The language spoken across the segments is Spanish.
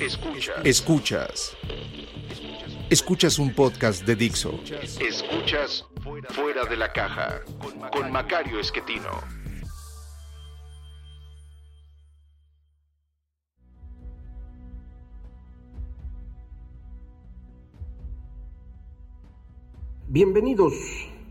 Escuchas. Escuchas. Escuchas un podcast de Dixo. Escuchas Fuera de la Caja con Macario Esquetino. Bienvenidos,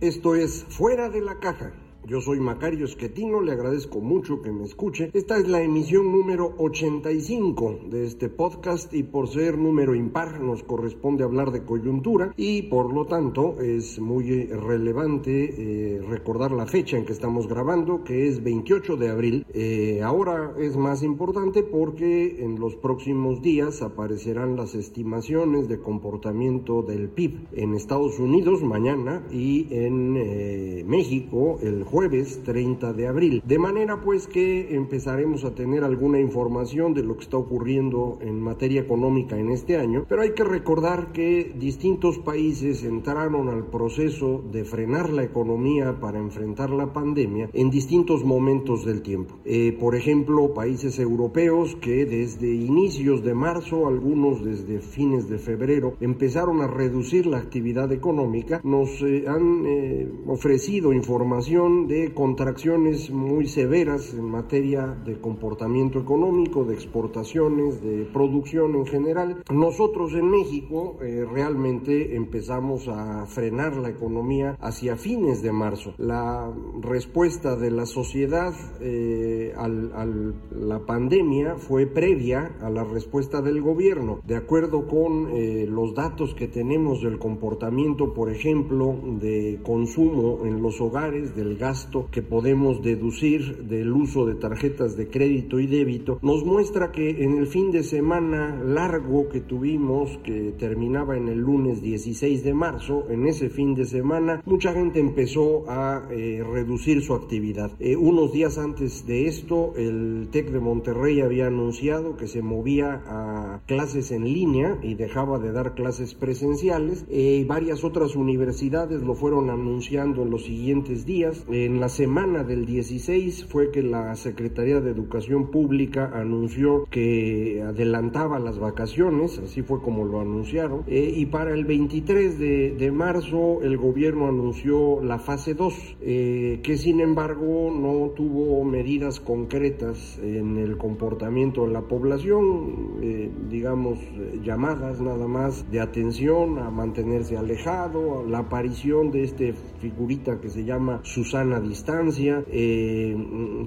esto es Fuera de la Caja yo soy Macario Esquetino, le agradezco mucho que me escuche. Esta es la emisión número 85 de este podcast y por ser número impar nos corresponde hablar de coyuntura y por lo tanto es muy relevante eh, recordar la fecha en que estamos grabando, que es 28 de abril. Eh, ahora es más importante porque en los próximos días aparecerán las estimaciones de comportamiento del PIB en Estados Unidos mañana y en eh, México el jueves 30 de abril. De manera pues que empezaremos a tener alguna información de lo que está ocurriendo en materia económica en este año, pero hay que recordar que distintos países entraron al proceso de frenar la economía para enfrentar la pandemia en distintos momentos del tiempo. Eh, por ejemplo, países europeos que desde inicios de marzo, algunos desde fines de febrero, empezaron a reducir la actividad económica, nos eh, han eh, ofrecido información de contracciones muy severas en materia de comportamiento económico, de exportaciones, de producción en general. Nosotros en México eh, realmente empezamos a frenar la economía hacia fines de marzo. La respuesta de la sociedad eh, a la pandemia fue previa a la respuesta del gobierno. De acuerdo con eh, los datos que tenemos del comportamiento, por ejemplo, de consumo en los hogares, del gas que podemos deducir del uso de tarjetas de crédito y débito nos muestra que en el fin de semana largo que tuvimos, que terminaba en el lunes 16 de marzo, en ese fin de semana mucha gente empezó a eh, reducir su actividad. Eh, unos días antes de esto, el TEC de Monterrey había anunciado que se movía a clases en línea y dejaba de dar clases presenciales. Eh, varias otras universidades lo fueron anunciando en los siguientes días. En la semana del 16 fue que la Secretaría de Educación Pública anunció que adelantaba las vacaciones, así fue como lo anunciaron, eh, y para el 23 de, marzo el gobierno anunció la fase 2, eh, que sin embargo no tuvo medidas concretas en el comportamiento de la población, eh, digamos llamadas nada más de atención a mantenerse alejado, la aparición de este figurita que se llama Susana distancia. Eh,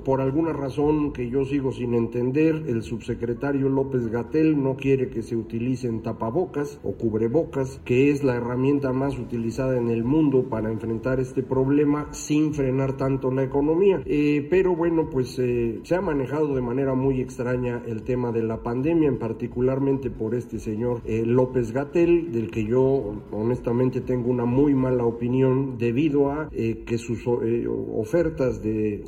por alguna razón que yo sigo sin entender, el subsecretario López Gatel no quiere que se utilicen tapabocas o cubrebocas, que es la herramienta más utilizada en el mundo para enfrentar este problema sin frenar tanto la economía. Eh, pero bueno, pues eh, se ha manejado de manera muy extraña el tema de la pandemia, en particularmente por este señor López Gatel, del que yo honestamente tengo una muy mala opinión debido a que sus ofertas de,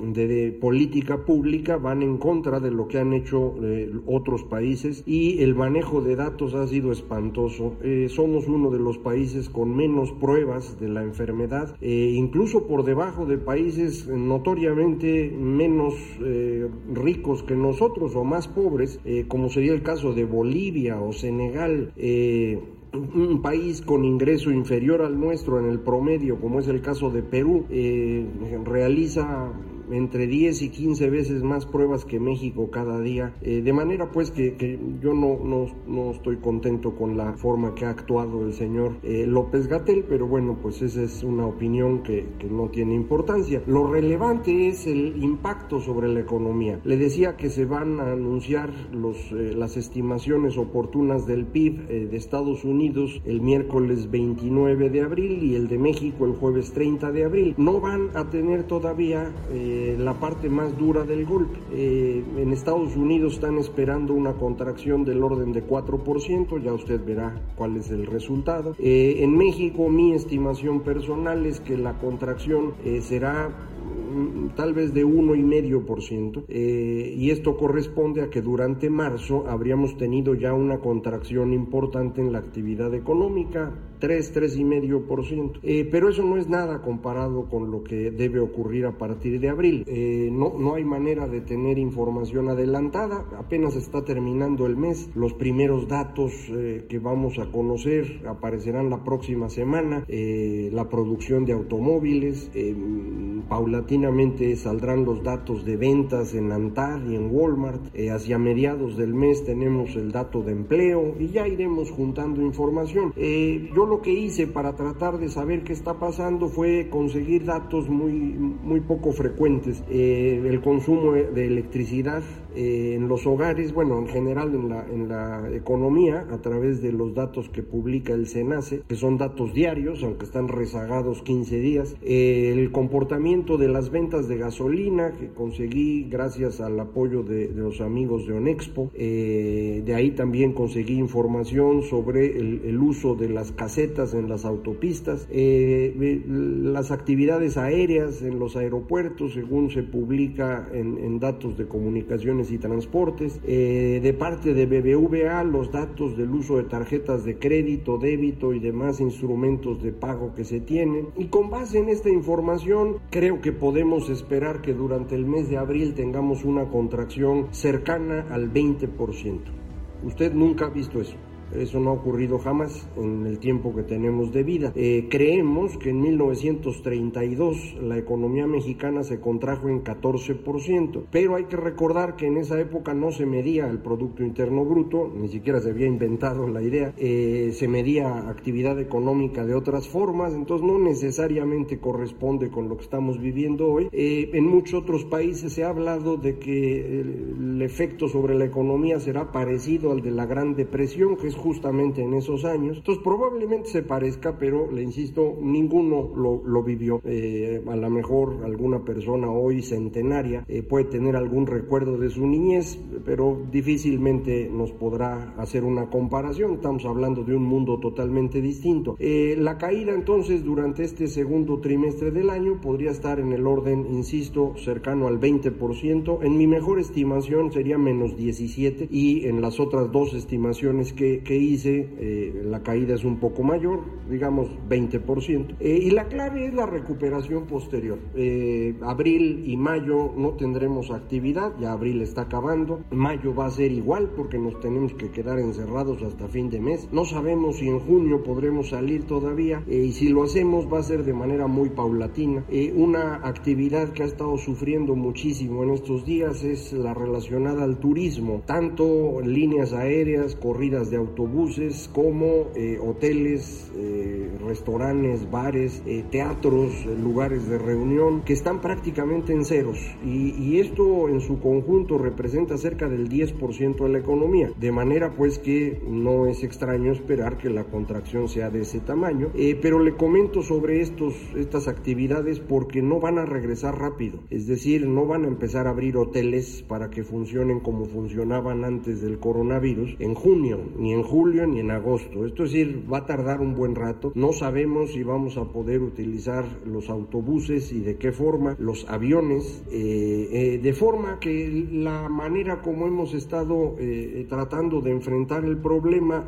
política pública van en contra de lo que han hecho eh, otros países y el manejo de datos ha sido espantoso. Eh, somos uno de los países con menos pruebas de la enfermedad, eh, incluso por debajo de países notoriamente menos ricos que nosotros o más pobres, como sería el caso de Bolivia o Senegal un país con ingreso inferior al nuestro en el promedio, como es el caso de Perú, eh, realiza entre 10 y 15 veces más pruebas que México cada día, eh, de manera pues que, yo no, no, estoy contento con la forma que ha actuado el señor eh, López Gatel, pero bueno, pues esa es una opinión que, no tiene importancia. Lo relevante es el impacto sobre la economía. Le decía que se van a anunciar los, eh, las estimaciones oportunas del PIB de Estados Unidos el miércoles 29 de abril y el de México el jueves 30 de abril. No van a tener todavía la parte más dura del golpe. Eh, en Estados Unidos están esperando una contracción del orden de 4%, ya usted verá cuál es el resultado. en México mi estimación personal es que la contracción será Mm, tal vez de 1,5%, eh, y esto corresponde a que durante marzo habríamos tenido ya una contracción importante en la actividad económica, 3, 3,5%. Eh, pero eso no es nada comparado con lo que debe ocurrir a partir de abril. Eh, no, no hay manera de tener información adelantada, apenas está terminando el mes. Los primeros datos eh, que vamos a conocer aparecerán la próxima semana. Eh, la producción de automóviles, paulatinamente saldrán los datos de ventas en ANTAD y en Walmart. hacia mediados del mes tenemos el dato de empleo y ya iremos juntando información. yo lo que hice para tratar de saber qué está pasando fue conseguir datos muy, muy poco frecuentes. Eh, el consumo de electricidad eh, en los hogares, bueno, en general en la, en la economía, a través de los datos que publica el SENACE, que son datos diarios, aunque están rezagados 15 días. Eh, el comportamiento de las ventas de gasolina, que conseguí gracias al apoyo de, de los amigos de Onexpo. de ahí también conseguí información sobre el, el uso de las casetas en las autopistas, eh, las actividades aéreas en los aeropuertos, según se publica en, datos de comunicaciones y transportes, eh, de parte de BBVA, los datos del uso de tarjetas de crédito, débito y demás instrumentos de pago que se tienen. Y con base en esta información, creo que podemos esperar que durante el mes de abril tengamos una contracción cercana al 20%. Usted nunca ha visto eso. Eso no ha ocurrido jamás en el tiempo que tenemos de vida. Eh, creemos que en 1932 la economía mexicana se contrajo en 14%, pero hay que recordar que en esa época no se medía el Producto Interno Bruto, ni siquiera se había inventado la idea, eh, se medía actividad económica de otras formas, entonces no necesariamente corresponde con lo que estamos viviendo hoy. Eh, en muchos otros países se ha hablado de que el efecto sobre la economía será parecido al de la Gran Depresión, que es justamente en esos años. Entonces probablemente se parezca, pero le insisto, ninguno lo, vivió. Eh, a lo mejor alguna persona hoy centenaria eh, puede tener algún recuerdo de su niñez, pero difícilmente nos podrá hacer una comparación. Estamos hablando de un mundo totalmente distinto. Eh, la caída entonces durante este segundo trimestre del año podría estar en el orden, insisto, cercano al 20%. En mi mejor estimación sería menos 17 y en las otras dos estimaciones que que hice, eh, la caída es un poco mayor, digamos 20%. Eh, y la clave es la recuperación posterior. Eh, abril y mayo no tendremos actividad, ya abril está acabando. Mayo va a ser igual porque nos tenemos que quedar encerrados hasta fin de mes. No sabemos si en junio podremos salir todavía y si lo hacemos va a ser de manera muy paulatina. una actividad que ha estado sufriendo muchísimo en estos días es la relacionada al turismo, tanto líneas aéreas, corridas de autos, autobuses como eh, hoteles, eh, restaurantes, bares, eh, teatros, lugares de reunión que están prácticamente en ceros. Y, y, esto en su conjunto representa cerca del 10% de la economía, de manera pues que no es extraño esperar que la contracción sea de ese tamaño, pero le comento sobre estos, estas actividades porque no van a regresar rápido, es decir, no van a empezar a abrir hoteles para que funcionen como funcionaban antes del coronavirus en junio ni en julio ni en agosto. Esto es decir, va a tardar un buen rato. No sabemos si vamos a poder utilizar los autobuses y de qué forma, los aviones, eh, eh, de forma que la manera como hemos estado eh, tratando de enfrentar el problema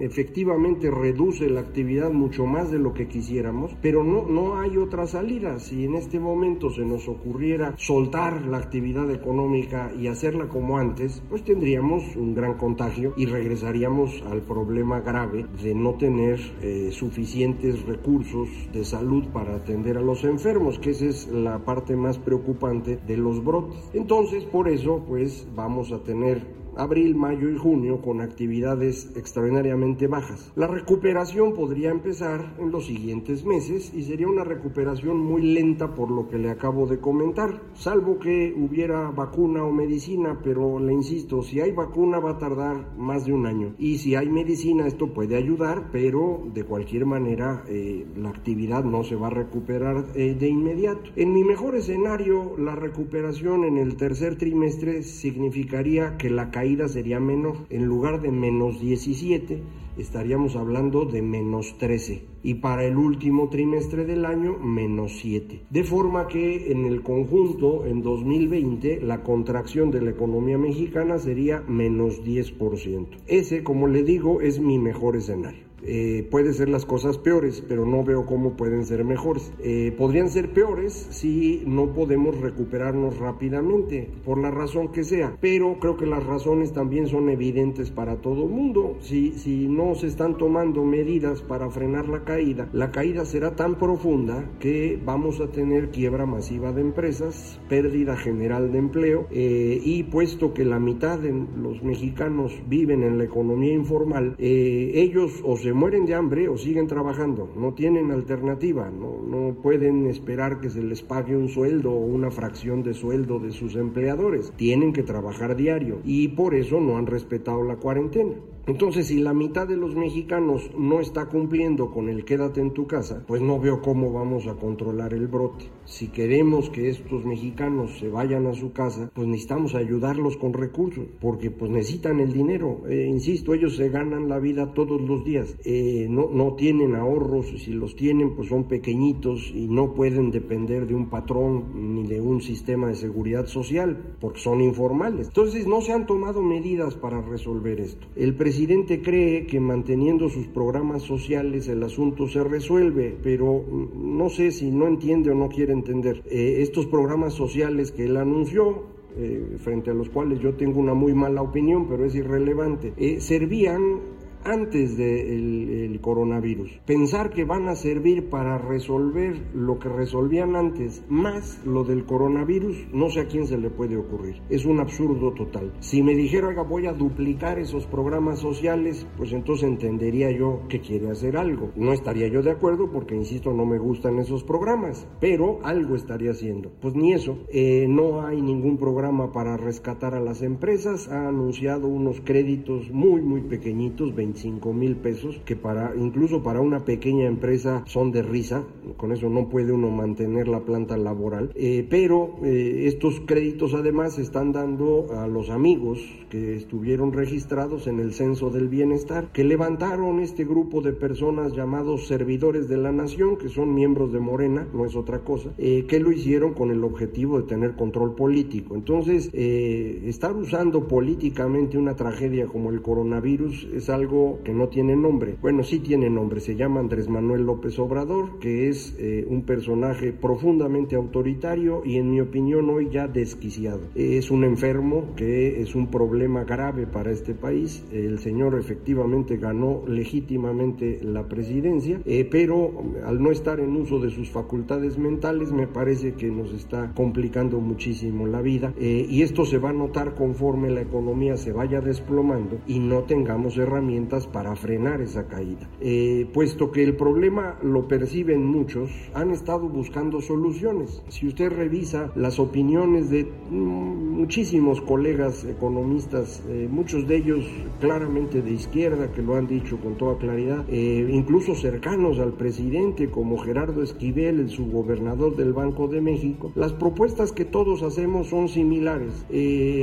efectivamente reduce la actividad mucho más de lo que quisiéramos, pero no, no hay otra salida. Si en este momento se nos ocurriera soltar la actividad económica y hacerla como antes, pues tendríamos un gran contagio y regresaríamos al problema grave de no tener eh, suficientes recursos de salud para atender a los enfermos, que esa es la parte más preocupante de los brotes. Entonces, por eso, pues vamos a tener abril, mayo y junio con actividades extraordinariamente bajas. La recuperación podría empezar en los siguientes meses y sería una recuperación muy lenta por lo que le acabo de comentar, salvo que hubiera vacuna o medicina, pero le insisto, si hay vacuna va a tardar más de un año y si hay medicina esto puede ayudar, pero de cualquier manera eh, la actividad no se va a recuperar eh, de inmediato. En mi mejor escenario, la recuperación en el tercer trimestre significaría que la caída sería menor. En lugar de menos 17, estaríamos hablando de menos 13 y para el último trimestre del año menos 7. De forma que en el conjunto, en 2020, la contracción de la economía mexicana sería menos 10%. Ese, como le digo, es mi mejor escenario. Eh, puede ser las cosas peores, pero no veo cómo pueden ser mejores. Eh, podrían ser peores si no podemos recuperarnos rápidamente, por la razón que sea, pero creo que las razones también son evidentes para todo el mundo. Si, no se están tomando medidas para frenar la caída, la caída será tan profunda que vamos a tener quiebra masiva de empresas, pérdida general de empleo, eh, y puesto que la mitad de los mexicanos viven en la economía informal, ellos o mueren de hambre o siguen trabajando, no tienen alternativa, no, no pueden esperar que se les pague un sueldo o una fracción de sueldo de sus empleadores, tienen que trabajar diario y por eso no han respetado la cuarentena. Entonces, si la mitad de los mexicanos no está cumpliendo con el quédate en tu casa, pues no veo cómo vamos a controlar el brote. Si queremos que estos mexicanos se vayan a su casa, pues necesitamos ayudarlos con recursos, porque pues necesitan el dinero. Eh, insisto, ellos se ganan la vida todos los días. Eh, no, no tienen ahorros, si los tienen, pues son pequeñitos y no pueden depender de un patrón ni de un sistema de seguridad social, porque son informales. Entonces, no se han tomado medidas para resolver esto. El presidente cree que manteniendo sus programas sociales el asunto se resuelve, pero no sé si no entiende o no quiere entender. Eh, estos programas sociales que él anunció, eh, frente a los cuales yo tengo una muy mala opinión, pero es irrelevante, eh, servían antes del coronavirus. Pensar que van a servir para resolver lo que resolvían antes, más lo del coronavirus, no sé a quién se le puede ocurrir. Es un absurdo total. Si me dijera, oiga, voy a duplicar esos programas sociales, pues entonces entendería yo que quiere hacer algo. No estaría yo de acuerdo porque, insisto, no me gustan esos programas, pero algo estaría haciendo. Pues ni eso. Eh, no hay ningún programa para rescatar a las empresas. Ha anunciado unos créditos muy, muy pequeñitos, 25 mil pesos, que para incluso para una pequeña empresa son de risa, con eso no puede uno mantener la planta laboral, eh, pero eh, estos créditos además se están dando a los amigos que estuvieron registrados en el censo del bienestar, que levantaron este grupo de personas llamados servidores de la nación, que son miembros de Morena, no es otra cosa, eh, que lo hicieron con el objetivo de tener control político. Entonces, estar usando políticamente una tragedia como el coronavirus es algo que no tiene nombre. Bueno, sí tiene nombre, se llama Andrés Manuel López Obrador, que es eh, un personaje profundamente autoritario y en mi opinión hoy ya desquiciado. Es un enfermo que es un problema grave para este país. El señor efectivamente ganó legítimamente la presidencia, eh, pero al no estar en uso de sus facultades mentales me parece que nos está complicando muchísimo la vida eh, y esto se va a notar conforme la economía se vaya desplomando y no tengamos herramientas para frenar esa caída. Eh, puesto que el problema lo perciben muchos, han estado buscando soluciones. Si usted revisa las opiniones de muchísimos colegas economistas, eh, muchos de ellos claramente de izquierda, que lo han dicho con toda claridad, eh, incluso cercanos al presidente, como Gerardo Esquivel, el subgobernador del Banco de México, las propuestas que todos hacemos son similares.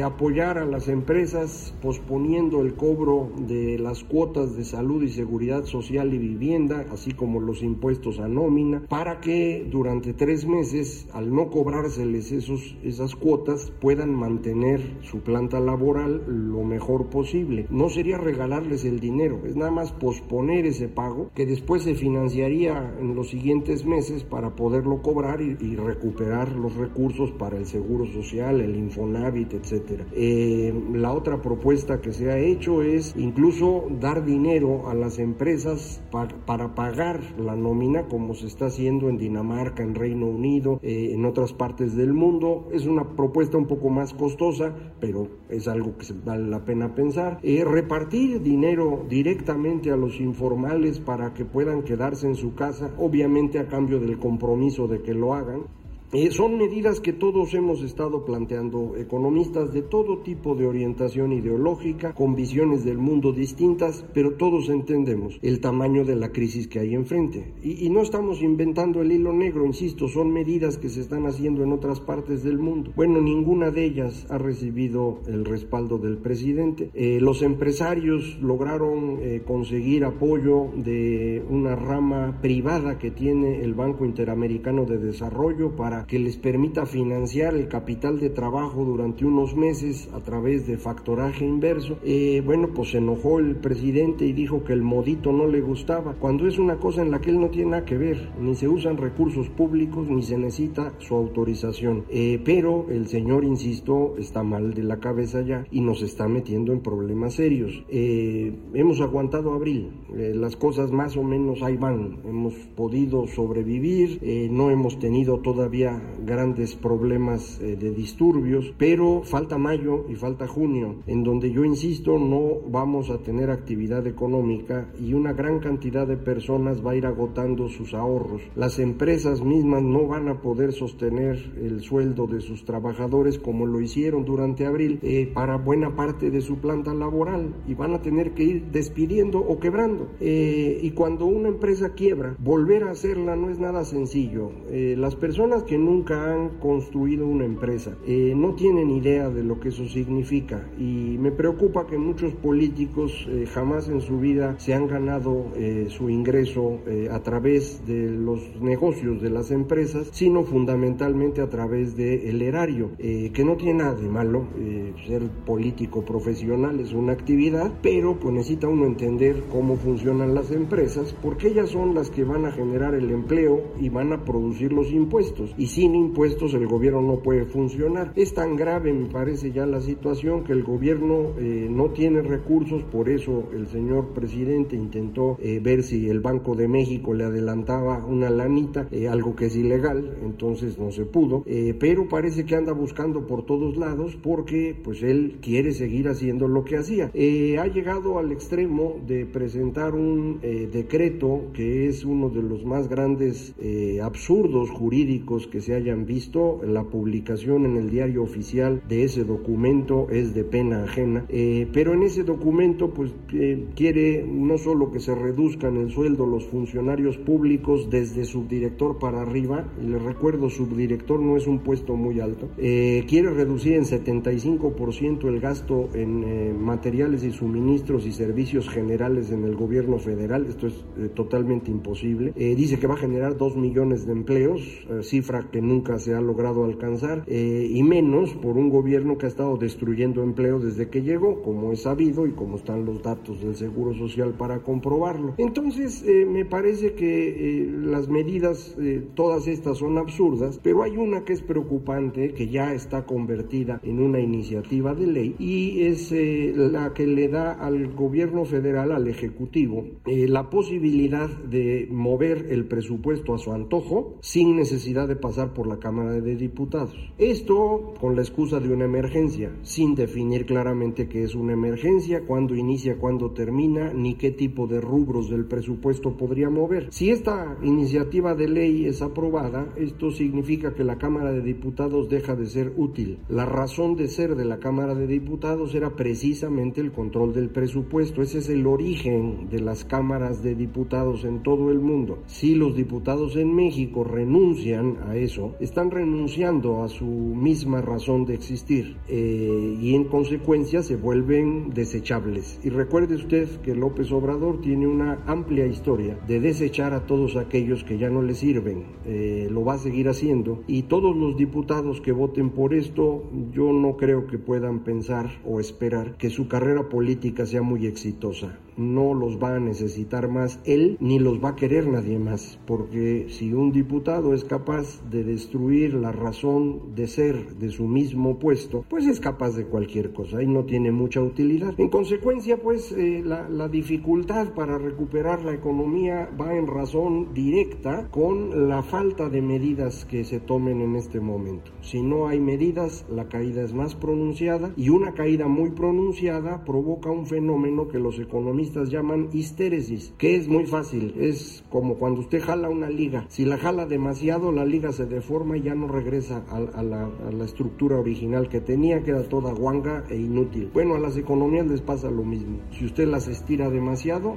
apoyar a las empresas posponiendo el cobro de las cuotas de salud y seguridad social y vivienda, así como los impuestos a nómina, para que durante tres meses, al no cobrárseles esos, esas cuotas, puedan mantener su planta laboral lo mejor posible. No sería regalarles el dinero, es nada más posponer ese pago que después se financiaría en los siguientes meses para poderlo cobrar y, recuperar los recursos para el seguro social, el Infonavit, etcétera. Eh, la otra propuesta que se ha hecho es incluso dar dar dinero a las empresas para pagar la nómina como se está haciendo en Dinamarca, en Reino Unido, eh, en otras partes del mundo. Es una propuesta un poco más costosa, pero es algo que vale la pena pensar. Eh, repartir dinero directamente a los informales para que puedan quedarse en su casa, obviamente a cambio del compromiso de que lo hagan. Eh, son medidas que todos hemos estado planteando, economistas de todo tipo de orientación ideológica, con visiones del mundo distintas, pero todos entendemos el tamaño de la crisis que hay enfrente. Y, no estamos inventando el hilo negro, insisto, son medidas que se están haciendo en otras partes del mundo. Bueno, ninguna de ellas ha recibido el respaldo del presidente. Eh, los empresarios lograron eh, conseguir apoyo de una rama privada que tiene el Banco Interamericano de Desarrollo para que les permita financiar el capital de trabajo durante unos meses a través de factoraje inverso. Eh, bueno, pues se enojó el presidente y dijo que el modito no le gustaba, cuando es una cosa en la que él no tiene nada que ver, ni se usan recursos públicos ni se necesita su autorización. Eh, pero el señor, insisto, está mal de la cabeza ya y nos está metiendo en problemas serios. Eh, hemos aguantado abril, las cosas más o menos ahí van, hemos podido sobrevivir, no hemos tenido todavía grandes problemas eh, de disturbios, pero falta mayo y falta junio, en donde yo insisto no vamos a tener actividad económica y una gran cantidad de personas va a ir agotando sus ahorros. Las empresas mismas no van a poder sostener el sueldo de sus trabajadores como lo hicieron durante abril eh, para buena parte de su planta laboral y van a tener que ir despidiendo o quebrando. Eh, y cuando una empresa quiebra, volver a hacerla no es nada sencillo. las personas que nunca han construido una empresa. Eh, no tienen idea de lo que eso significa y me preocupa que muchos políticos eh, jamás en su vida se han ganado eh, su ingreso a través de los negocios de las empresas, sino fundamentalmente a través del erario, que no tiene nada de malo. ser político profesional es una actividad, pero pues necesita uno entender cómo funcionan las empresas porque ellas son las que van a generar el empleo y van a producir los impuestos sin impuestos el gobierno no puede funcionar. Es tan grave, me parece ya la situación, que el gobierno eh, no tiene recursos, por eso el señor presidente intentó eh, ver si el Banco de México le adelantaba una lanita, eh, algo que es ilegal, entonces no se pudo, pero parece que anda buscando por todos lados porque pues él quiere seguir haciendo lo que hacía. ha llegado al extremo de presentar un decreto que es uno de los más grandes absurdos jurídicos que se hayan visto. La publicación en el diario oficial de ese documento es de pena ajena, eh, pero en ese documento pues eh, quiere no solo que se reduzcan el sueldo los funcionarios públicos desde subdirector para arriba, les recuerdo subdirector no es un puesto muy alto, eh, quiere reducir en 75% el gasto en materiales y suministros y servicios generales en el gobierno federal, esto es totalmente imposible, dice que va a generar 2 millones de empleos, cifra que nunca se ha logrado alcanzar, eh, y menos por un gobierno que ha estado destruyendo empleo desde que llegó, como es sabido y como están los datos del Seguro Social para comprobarlo. Entonces, eh, me parece que eh, las medidas, todas estas son absurdas, pero hay una que es preocupante, que ya está convertida en una iniciativa de ley, y es la que le da al gobierno federal, al Ejecutivo, la posibilidad de mover el presupuesto a su antojo sin necesidad de pasar por la Cámara de Diputados. Esto con la excusa de una emergencia, sin definir claramente qué es una emergencia, cuándo inicia, cuándo termina, ni qué tipo de rubros del presupuesto podría mover. Si esta iniciativa de ley es aprobada, esto significa que la Cámara de Diputados deja de ser útil. La razón de ser de la Cámara de Diputados era precisamente el control del presupuesto. Ese es el origen de las cámaras de diputados en todo el mundo. Si los diputados en México renuncian a eso, están renunciando a su misma razón de existir eh, y en consecuencia se vuelven desechables. Y recuerde usted que López Obrador tiene una amplia historia de desechar a todos aquellos que ya no le sirven. Eh, lo va a seguir haciendo y todos los diputados que voten por esto yo no creo que puedan pensar o esperar que su carrera política sea muy exitosa. No los va a necesitar más él ni los va a querer nadie más, porque si un diputado es capaz de destruir la razón de ser de su mismo puesto, pues es capaz de cualquier cosa y no tiene mucha utilidad. En consecuencia, pues eh, la, la dificultad para recuperar la economía va en razón directa con la falta de medidas que se tomen en este momento. Si no hay medidas, la caída es más pronunciada y una caída muy pronunciada provoca un fenómeno que los economistas llaman histéresis, que es muy fácil, es como cuando usted jala una liga. Si la jala demasiado, la liga se deforma y ya no regresa a, la, a la estructura original que tenía, queda toda guanga e inútil. Bueno, a las economías les pasa lo mismo. Si usted las estira demasiado,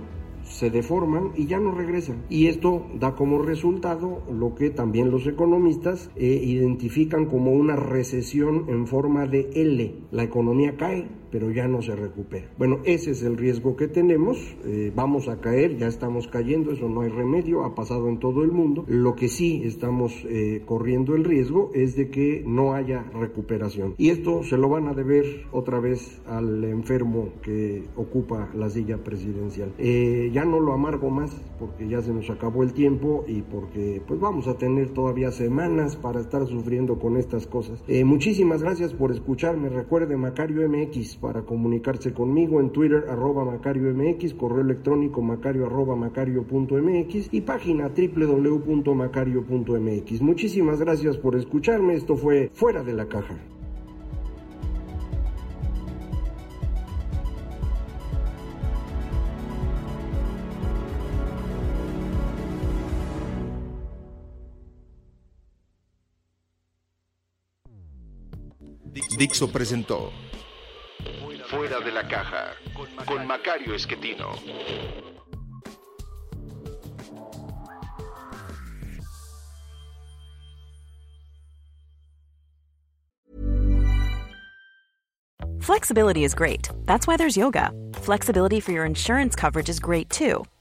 se deforman y ya no regresan. Y esto da como resultado lo que también los economistas eh, identifican como una recesión en forma de L. La economía cae, pero ya no se recupera. Bueno, ese es el riesgo que tenemos. Eh, vamos a caer, ya estamos cayendo, eso no hay remedio, ha pasado en todo el mundo. Lo que sí estamos eh, corriendo el riesgo es de que no haya recuperación. Y esto se lo van a deber otra vez al enfermo que ocupa la silla presidencial. Eh, ya no lo amargo más porque ya se nos acabó el tiempo y porque pues vamos a tener todavía semanas para estar sufriendo con estas cosas. muchísimas gracias por escucharme. Recuerde Macario MX para comunicarse conmigo en Twitter arroba Macario MX, correo electrónico macario arroba y página www.macario.mx. Muchísimas gracias por escucharme, esto fue Fuera de la Caja. Dixo presentó Fuera de la caja con Macario Esquetino. Flexibility is great. That's why there's yoga. Flexibility for your insurance coverage is great too.